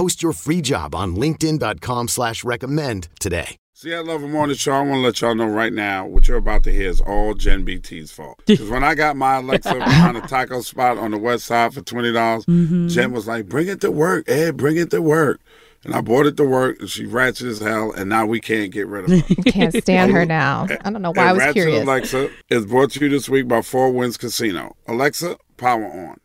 Post your free job on LinkedIn.com slash recommend today. See, I love a morning show. I want to let y'all know right now what you're about to hear is all Gen BT's fault. Because when I got my Alexa behind a taco spot on the west side for $20, dollars mm-hmm. Jen was like, bring it to work, Ed, bring it to work. And I brought it to work, and she ratchet as hell, and now we can't get rid of her. Can't stand her now. I don't know why I And was Ratchet curious. Alexa is brought to you this week by Four Winds Casino. Alexa, power on.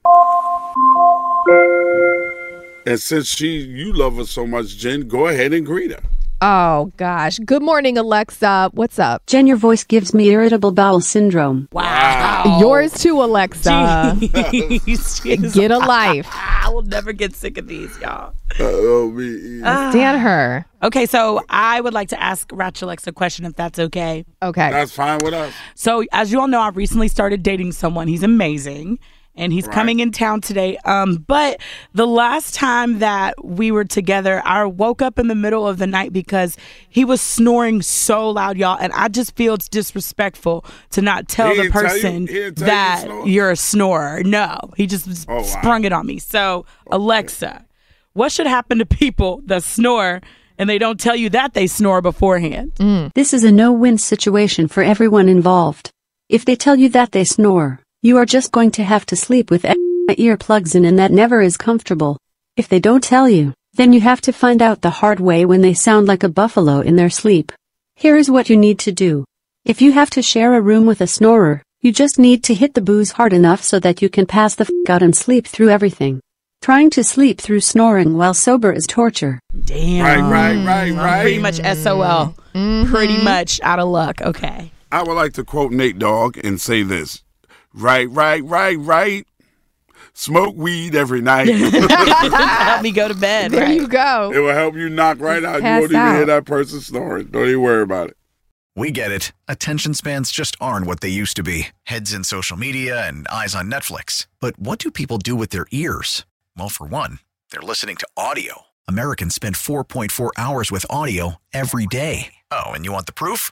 And since she, you love her so much, Jen, go ahead and greet her. Oh gosh. Good morning, Alexa. What's up? Jen, your voice gives me irritable bowel syndrome. Wow. Yours too, Alexa. Get a life. I will never get sick of these, y'all. Uh, oh, me either. Stand her. Ah. Okay, so I would like to ask Ratchet Alexa question if that's okay. Okay. That's fine with us. So, as you all know, I recently started dating someone. He's amazing. And he's Right. coming in town today. Um, but the last time that we were together, I woke up in the middle of the night because he was snoring so loud, y'all. And I just feel it's disrespectful to not tell the didn't tell you- person tell you that to you're a snorer. No, he just Oh, wow. sprung it on me. So, Alexa, what should happen to people that snore and they don't tell you that they snore beforehand? This is a no-win situation for everyone involved. If they tell you that they snore, you are just going to have to sleep with earplugs in and that never is comfortable. If they don't tell you, then you have to find out the hard way when they sound like a buffalo in their sleep. Here is what you need to do. If you have to share a room with a snorer, you just need to hit the booze hard enough so that you can pass the f out and sleep through everything. Trying to sleep through snoring while sober is torture. Damn. Right, right, mm. right, I'm right. Pretty much SOL. Pretty much out of luck. Okay. I would like to quote Nate Dogg and say this. Right, right, right, right. Smoke weed every night. Help me go to bed. There right? you go. It will help you knock right out. you won't even hear that person snoring. Don't even worry about it. We get it. Attention spans just aren't what they used to be heads in social media and eyes on Netflix. But what do people do with their ears? Well, for one, they're listening to audio. Americans spend 4.4 hours with audio every day. Oh, and you want the proof?